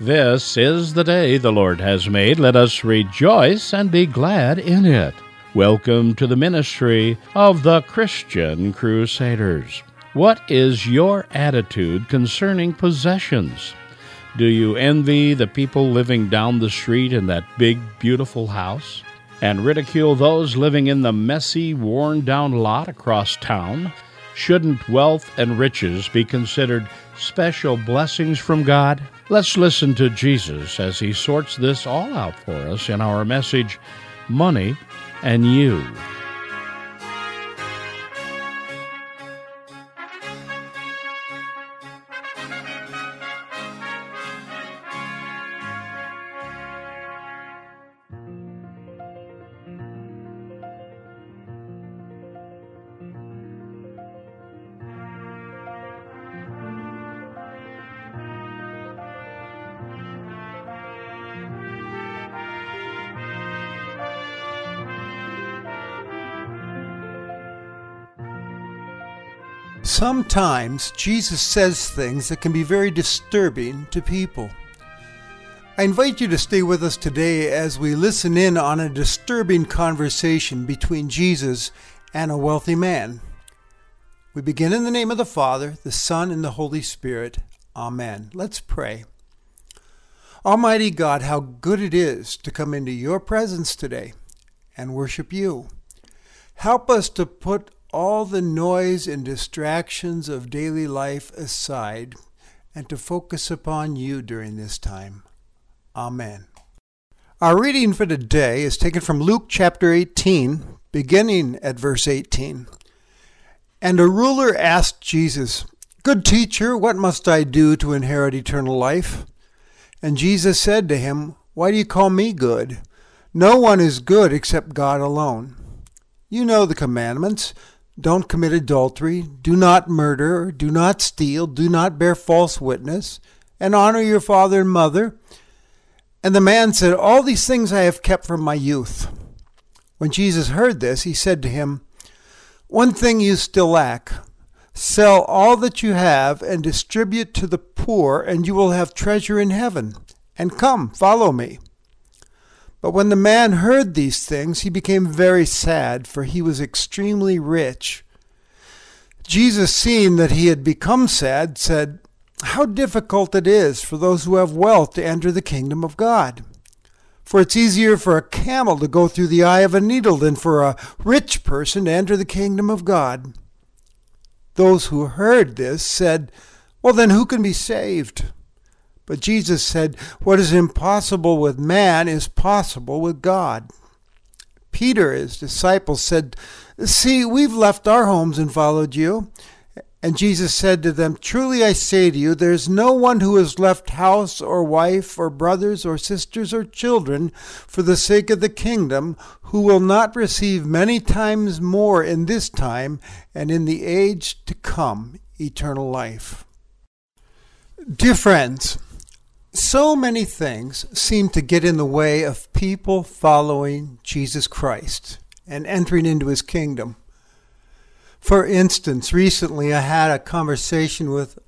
This is the day the Lord has made. Let us rejoice and be glad in it. Welcome to the ministry of the Christian Crusaders. What is your attitude concerning possessions? Do you envy the people living down the street in that big, beautiful house? And ridicule those living in the messy, worn down lot across town? Shouldn't wealth and riches be considered special blessings from God? Let's listen to Jesus as he sorts this all out for us in our message, Money and You. Sometimes Jesus says things that can be very disturbing to people. I invite you to stay with us today as we listen in on a disturbing conversation between Jesus and a wealthy man. We begin in the name of the Father, the Son, and the Holy Spirit. Amen. Let's pray. Almighty God, how good it is to come into your presence today and worship you. Help us to put all the noise and distractions of daily life aside and to focus upon you during this time. Amen. Our reading for today is taken from Luke chapter 18, beginning at verse 18. And a ruler asked Jesus, Good teacher, what must I do to inherit eternal life? And Jesus said to him, Why do you call me good? No one is good except God alone. You know the commandments don't commit adultery, do not murder, do not steal, do not bear false witness, and honor your father and mother. And the man said, All these things I have kept from my youth. When Jesus heard this, he said to him, One thing you still lack. Sell all that you have and distribute to the poor, and you will have treasure in heaven. And come, follow me. But when the man heard these things, he became very sad, for he was extremely rich. Jesus, seeing that he had become sad, said, How difficult it is for those who have wealth to enter the kingdom of God. For it's easier for a camel to go through the eye of a needle than for a rich person to enter the kingdom of God. Those who heard this said, Well, then who can be saved? But Jesus said, What is impossible with man is possible with God. Peter, his disciple, said, See, we've left our homes and followed you. And Jesus said to them, Truly I say to you, there is no one who has left house or wife or brothers or sisters or children for the sake of the kingdom who will not receive many times more in this time and in the age to come eternal life. Dear friends, so many things seem to get in the way of people following Jesus Christ and entering into his kingdom. For instance, recently I had a conversation with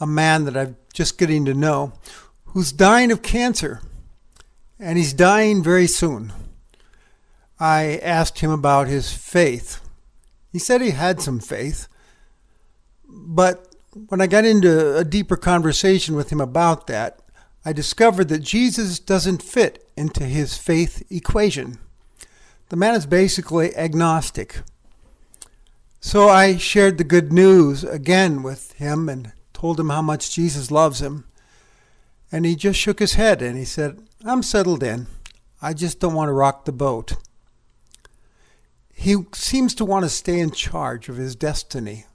a man that I'm just getting to know who's dying of cancer, and he's dying very soon. I asked him about his faith. He said he had some faith, but when I got into a deeper conversation with him about that, I discovered that Jesus doesn't fit into his faith equation. The man is basically agnostic. So I shared the good news again with him and told him how much Jesus loves him. And he just shook his head and he said, I'm settled in. I just don't want to rock the boat. He seems to want to stay in charge of his destiny.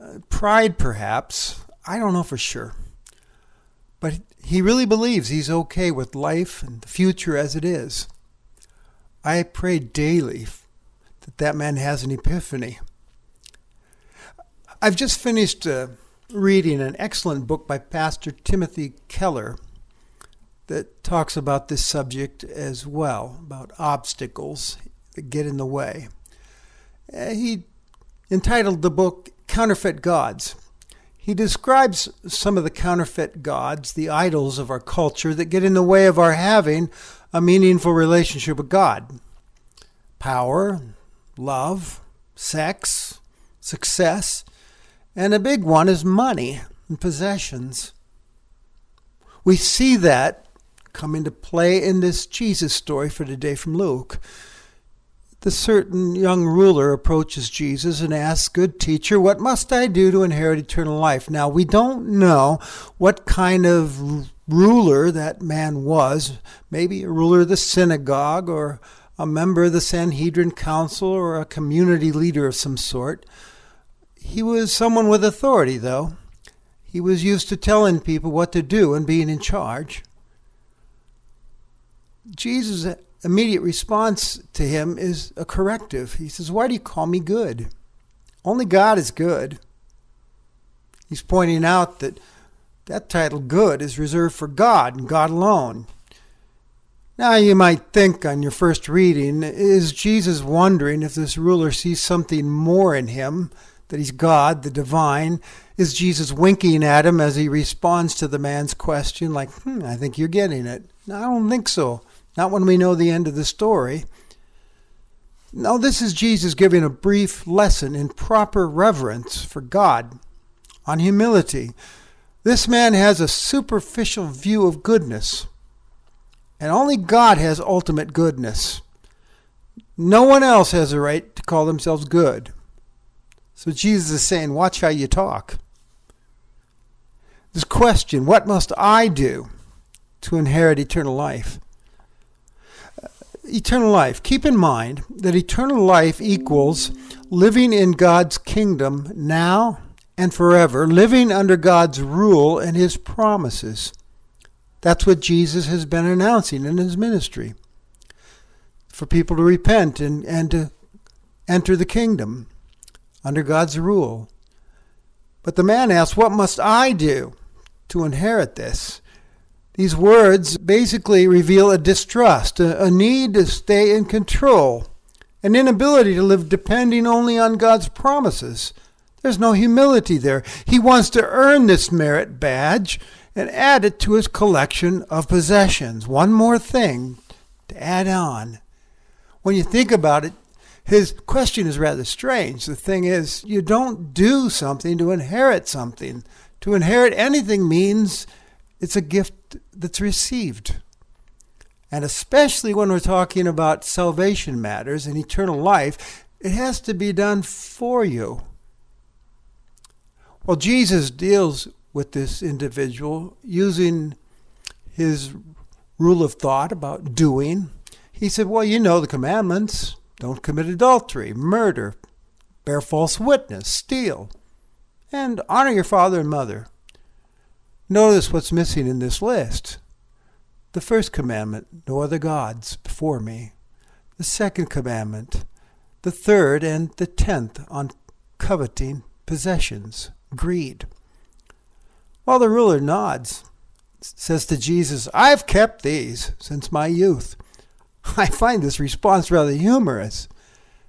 Uh, pride, perhaps. I don't know for sure. But he really believes he's okay with life and the future as it is. I pray daily that that man has an epiphany. I've just finished uh, reading an excellent book by Pastor Timothy Keller that talks about this subject as well about obstacles that get in the way. Uh, he entitled the book Counterfeit Gods. He describes some of the counterfeit gods, the idols of our culture that get in the way of our having a meaningful relationship with God power, love, sex, success, and a big one is money and possessions. We see that come into play in this Jesus story for today from Luke. The certain young ruler approaches Jesus and asks, Good teacher, what must I do to inherit eternal life? Now, we don't know what kind of ruler that man was. Maybe a ruler of the synagogue or a member of the Sanhedrin Council or a community leader of some sort. He was someone with authority, though. He was used to telling people what to do and being in charge. Jesus' immediate response to him is a corrective. He says, Why do you call me good? Only God is good. He's pointing out that that title, good, is reserved for God and God alone. Now, you might think on your first reading, is Jesus wondering if this ruler sees something more in him, that he's God, the divine? Is Jesus winking at him as he responds to the man's question, like, hmm, I think you're getting it? No, I don't think so. Not when we know the end of the story. No, this is Jesus giving a brief lesson in proper reverence for God, on humility. This man has a superficial view of goodness, and only God has ultimate goodness. No one else has a right to call themselves good. So Jesus is saying, watch how you talk. This question, what must I do to inherit eternal life? Eternal life. Keep in mind that eternal life equals living in God's kingdom now and forever, living under God's rule and his promises. That's what Jesus has been announcing in his ministry for people to repent and, and to enter the kingdom under God's rule. But the man asks, What must I do to inherit this? These words basically reveal a distrust, a, a need to stay in control, an inability to live depending only on God's promises. There's no humility there. He wants to earn this merit badge and add it to his collection of possessions. One more thing to add on. When you think about it, his question is rather strange. The thing is, you don't do something to inherit something. To inherit anything means it's a gift that's received. And especially when we're talking about salvation matters and eternal life, it has to be done for you. Well, Jesus deals with this individual using his rule of thought about doing. He said, Well, you know the commandments don't commit adultery, murder, bear false witness, steal, and honor your father and mother. Notice what's missing in this list. The first commandment, no other gods before me. The second commandment, the third and the tenth on coveting possessions, greed. While the ruler nods, says to Jesus, I've kept these since my youth. I find this response rather humorous.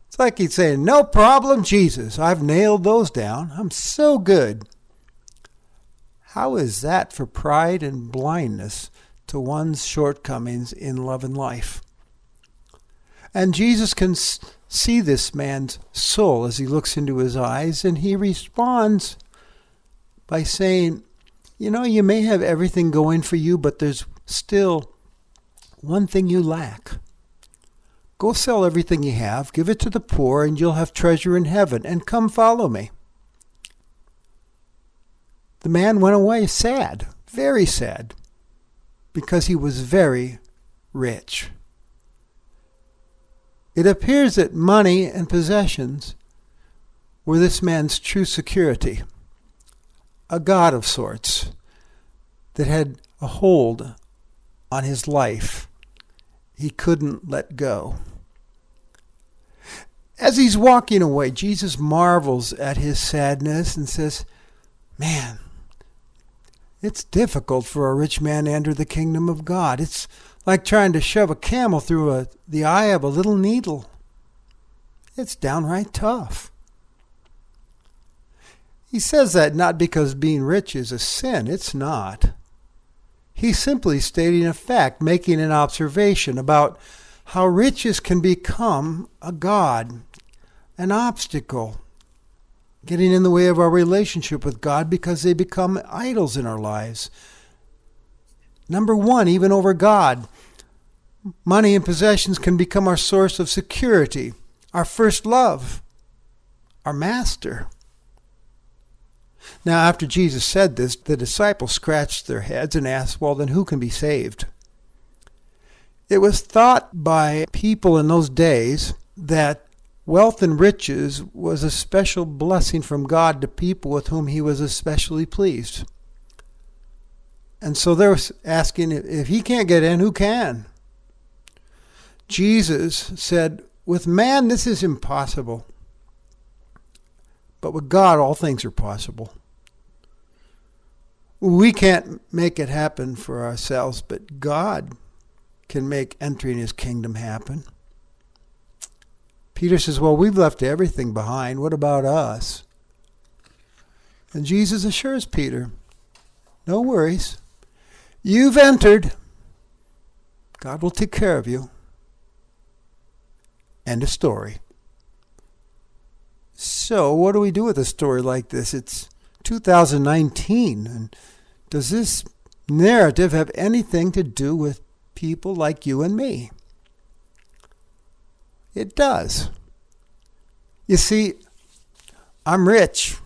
It's like he's saying, No problem, Jesus. I've nailed those down. I'm so good. How is that for pride and blindness to one's shortcomings in love and life? And Jesus can see this man's soul as he looks into his eyes, and he responds by saying, You know, you may have everything going for you, but there's still one thing you lack. Go sell everything you have, give it to the poor, and you'll have treasure in heaven, and come follow me. The man went away sad, very sad, because he was very rich. It appears that money and possessions were this man's true security, a god of sorts that had a hold on his life he couldn't let go. As he's walking away, Jesus marvels at his sadness and says, Man, it's difficult for a rich man to enter the kingdom of God. It's like trying to shove a camel through a, the eye of a little needle. It's downright tough. He says that not because being rich is a sin, it's not. He's simply stating a fact, making an observation about how riches can become a God, an obstacle, getting in the way of our relationship with God because they become idols in our lives. Number one, even over God, money and possessions can become our source of security, our first love, our master. Now, after Jesus said this, the disciples scratched their heads and asked, Well, then who can be saved? It was thought by people in those days that wealth and riches was a special blessing from God to people with whom he was especially pleased. And so they're asking, if he can't get in, who can? Jesus said, With man, this is impossible. But with God, all things are possible. We can't make it happen for ourselves, but God can make entering his kingdom happen. Peter says, Well, we've left everything behind. What about us? And Jesus assures Peter, No worries. You've entered. God will take care of you. End of story. So, what do we do with a story like this? It's 2019. And does this narrative have anything to do with people like you and me? It does. You see, I'm rich.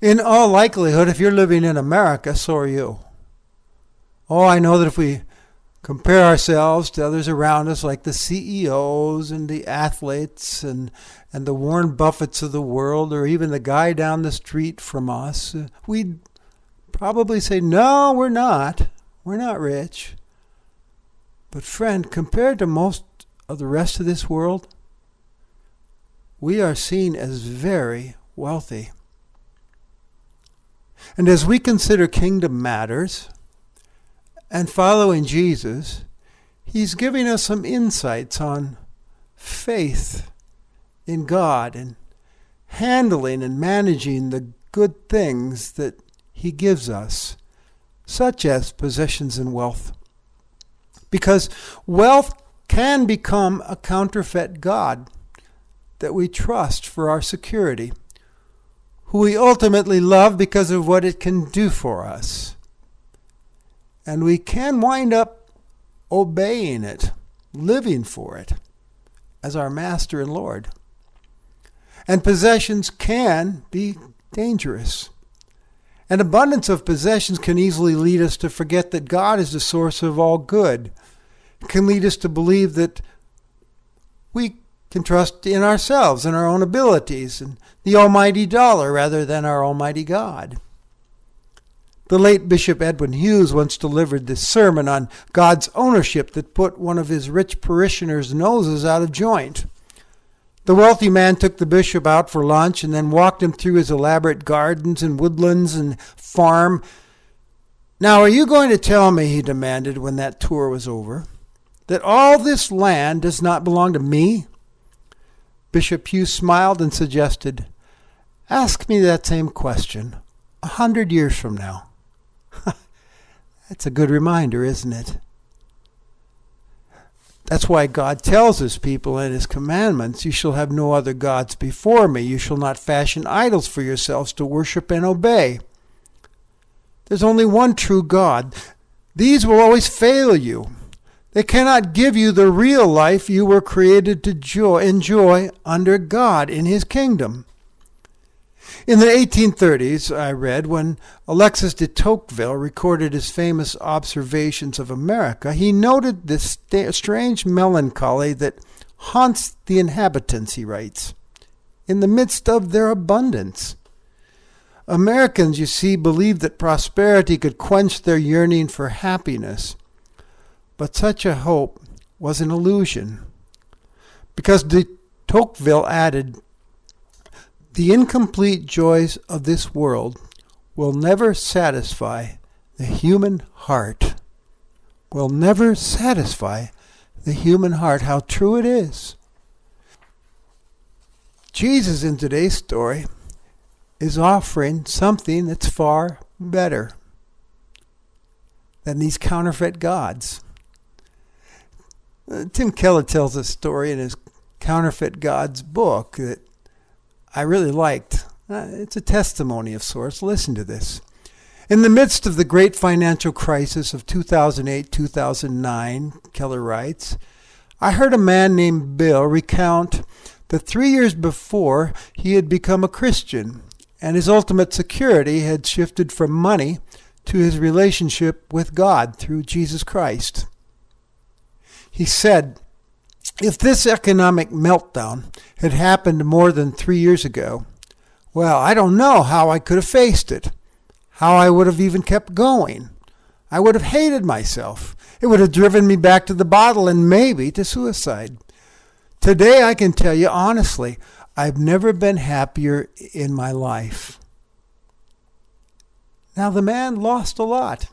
In all likelihood, if you're living in America, so are you. Oh, I know that if we compare ourselves to others around us, like the CEOs and the athletes and, and the Warren Buffetts of the world, or even the guy down the street from us, uh, we'd probably say, No, we're not. We're not rich. But, friend, compared to most of the rest of this world, we are seen as very wealthy. And as we consider kingdom matters, and following Jesus, he's giving us some insights on faith in God and handling and managing the good things that he gives us, such as possessions and wealth. Because wealth can become a counterfeit God that we trust for our security, who we ultimately love because of what it can do for us and we can wind up obeying it, living for it as our Master and Lord. And possessions can be dangerous. An abundance of possessions can easily lead us to forget that God is the source of all good. Can lead us to believe that we can trust in ourselves and our own abilities and the almighty dollar rather than our almighty God. The late Bishop Edwin Hughes once delivered this sermon on God's ownership that put one of his rich parishioners' noses out of joint. The wealthy man took the bishop out for lunch and then walked him through his elaborate gardens and woodlands and farm. Now, are you going to tell me, he demanded when that tour was over, that all this land does not belong to me? Bishop Hughes smiled and suggested, Ask me that same question a hundred years from now. That's a good reminder, isn't it? That's why God tells his people in his commandments, You shall have no other gods before me. You shall not fashion idols for yourselves to worship and obey. There's only one true God. These will always fail you. They cannot give you the real life you were created to joy, enjoy under God in his kingdom. In the 1830s, I read, when Alexis de Tocqueville recorded his famous observations of America, he noted this st- strange melancholy that haunts the inhabitants, he writes, in the midst of their abundance. Americans, you see, believed that prosperity could quench their yearning for happiness. But such a hope was an illusion. Because de Tocqueville added, the incomplete joys of this world will never satisfy the human heart. Will never satisfy the human heart. How true it is. Jesus in today's story is offering something that's far better than these counterfeit gods. Tim Keller tells a story in his Counterfeit Gods book that I really liked. Uh, it's a testimony of sorts. Listen to this. In the midst of the great financial crisis of 2008 2009, Keller writes, I heard a man named Bill recount that three years before he had become a Christian, and his ultimate security had shifted from money to his relationship with God through Jesus Christ. He said, If this economic meltdown had happened more than three years ago, well, I don't know how I could have faced it, how I would have even kept going. I would have hated myself. It would have driven me back to the bottle and maybe to suicide. Today, I can tell you honestly, I've never been happier in my life. Now, the man lost a lot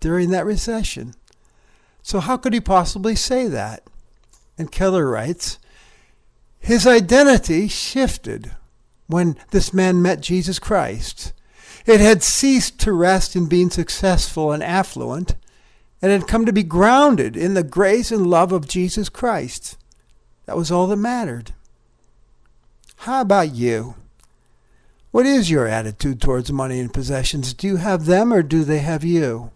during that recession. So, how could he possibly say that? And Keller writes His identity shifted when this man met Jesus Christ. It had ceased to rest in being successful and affluent, and had come to be grounded in the grace and love of Jesus Christ. That was all that mattered. How about you? What is your attitude towards money and possessions? Do you have them or do they have you?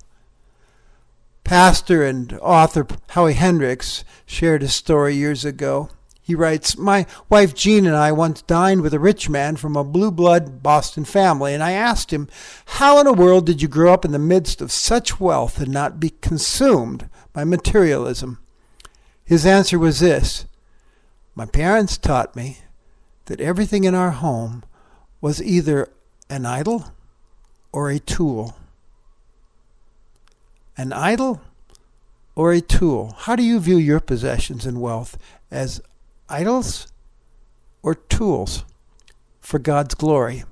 Pastor and author Howie Hendricks shared a story years ago. He writes, My wife Jean and I once dined with a rich man from a blue blood Boston family, and I asked him, How in the world did you grow up in the midst of such wealth and not be consumed by materialism? His answer was this My parents taught me that everything in our home was either an idol or a tool. An idol or a tool? How do you view your possessions and wealth? As idols or tools for God's glory?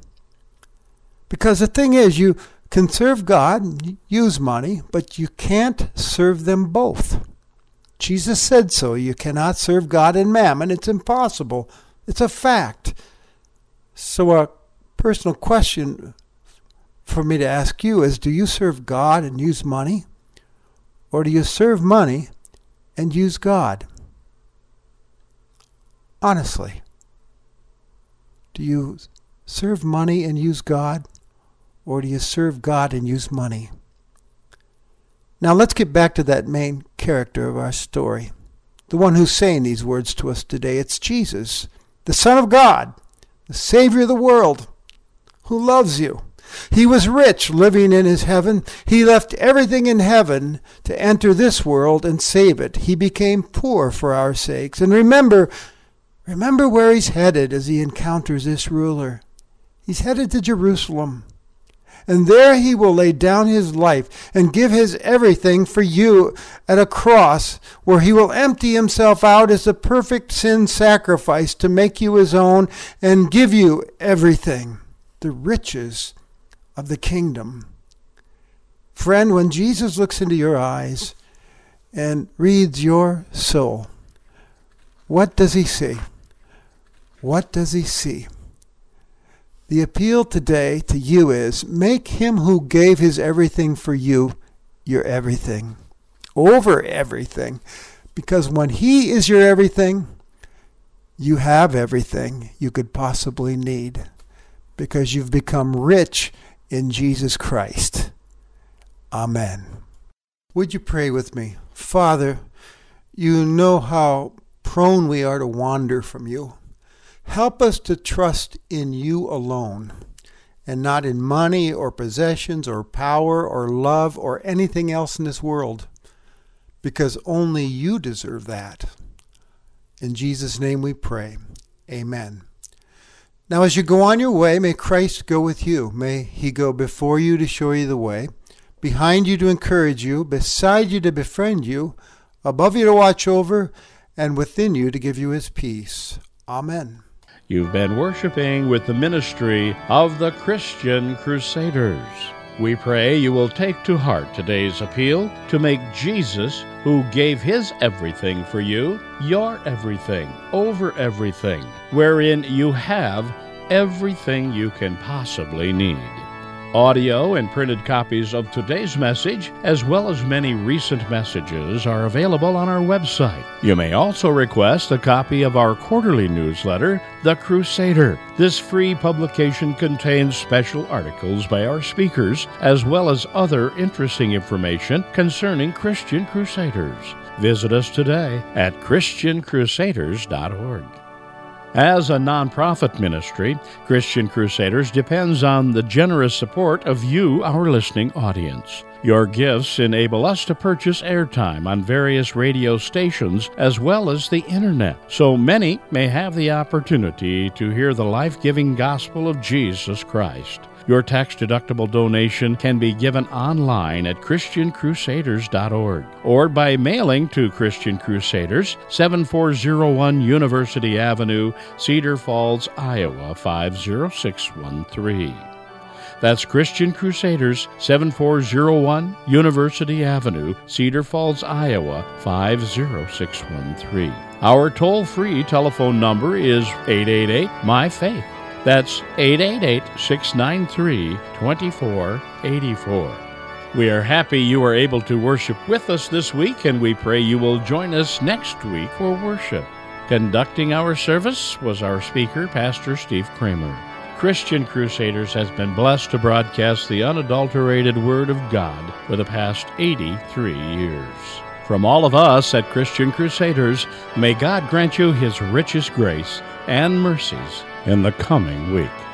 Because the thing is, you can serve God, and use money, but you can't serve them both. Jesus said so. You cannot serve God and mammon. It's impossible. It's a fact. So, a personal question for me to ask you is do you serve God and use money? Or do you serve money and use God? Honestly, do you serve money and use God? Or do you serve God and use money? Now let's get back to that main character of our story, the one who's saying these words to us today. It's Jesus, the Son of God, the Savior of the world who loves you. He was rich living in his heaven. He left everything in heaven to enter this world and save it. He became poor for our sakes. And remember, remember where he's headed as he encounters this ruler. He's headed to Jerusalem. And there he will lay down his life and give his everything for you at a cross where he will empty himself out as a perfect sin sacrifice to make you his own and give you everything the riches of the kingdom. Friend, when Jesus looks into your eyes and reads your soul, what does he see? What does he see? The appeal today to you is make him who gave his everything for you your everything, over everything. Because when he is your everything, you have everything you could possibly need because you've become rich in Jesus Christ. Amen. Would you pray with me? Father, you know how prone we are to wander from you. Help us to trust in you alone and not in money or possessions or power or love or anything else in this world, because only you deserve that. In Jesus' name we pray. Amen. Now, as you go on your way, may Christ go with you. May he go before you to show you the way, behind you to encourage you, beside you to befriend you, above you to watch over, and within you to give you his peace. Amen. You've been worshiping with the ministry of the Christian Crusaders. We pray you will take to heart today's appeal to make Jesus, who gave his everything for you, your everything, over everything, wherein you have everything you can possibly need. Audio and printed copies of today's message, as well as many recent messages, are available on our website. You may also request a copy of our quarterly newsletter, The Crusader. This free publication contains special articles by our speakers, as well as other interesting information concerning Christian Crusaders. Visit us today at ChristianCrusaders.org. As a nonprofit ministry, Christian Crusaders depends on the generous support of you, our listening audience. Your gifts enable us to purchase airtime on various radio stations as well as the internet, so many may have the opportunity to hear the life giving gospel of Jesus Christ. Your tax deductible donation can be given online at ChristianCrusaders.org or by mailing to Christian Crusaders, 7401 University Avenue, Cedar Falls, Iowa 50613. That's Christian Crusaders, 7401 University Avenue, Cedar Falls, Iowa 50613. Our toll free telephone number is 888 My Faith. That's 888 693 2484. We are happy you are able to worship with us this week, and we pray you will join us next week for worship. Conducting our service was our speaker, Pastor Steve Kramer. Christian Crusaders has been blessed to broadcast the unadulterated Word of God for the past 83 years. From all of us at Christian Crusaders, may God grant you His richest grace and mercies in the coming week.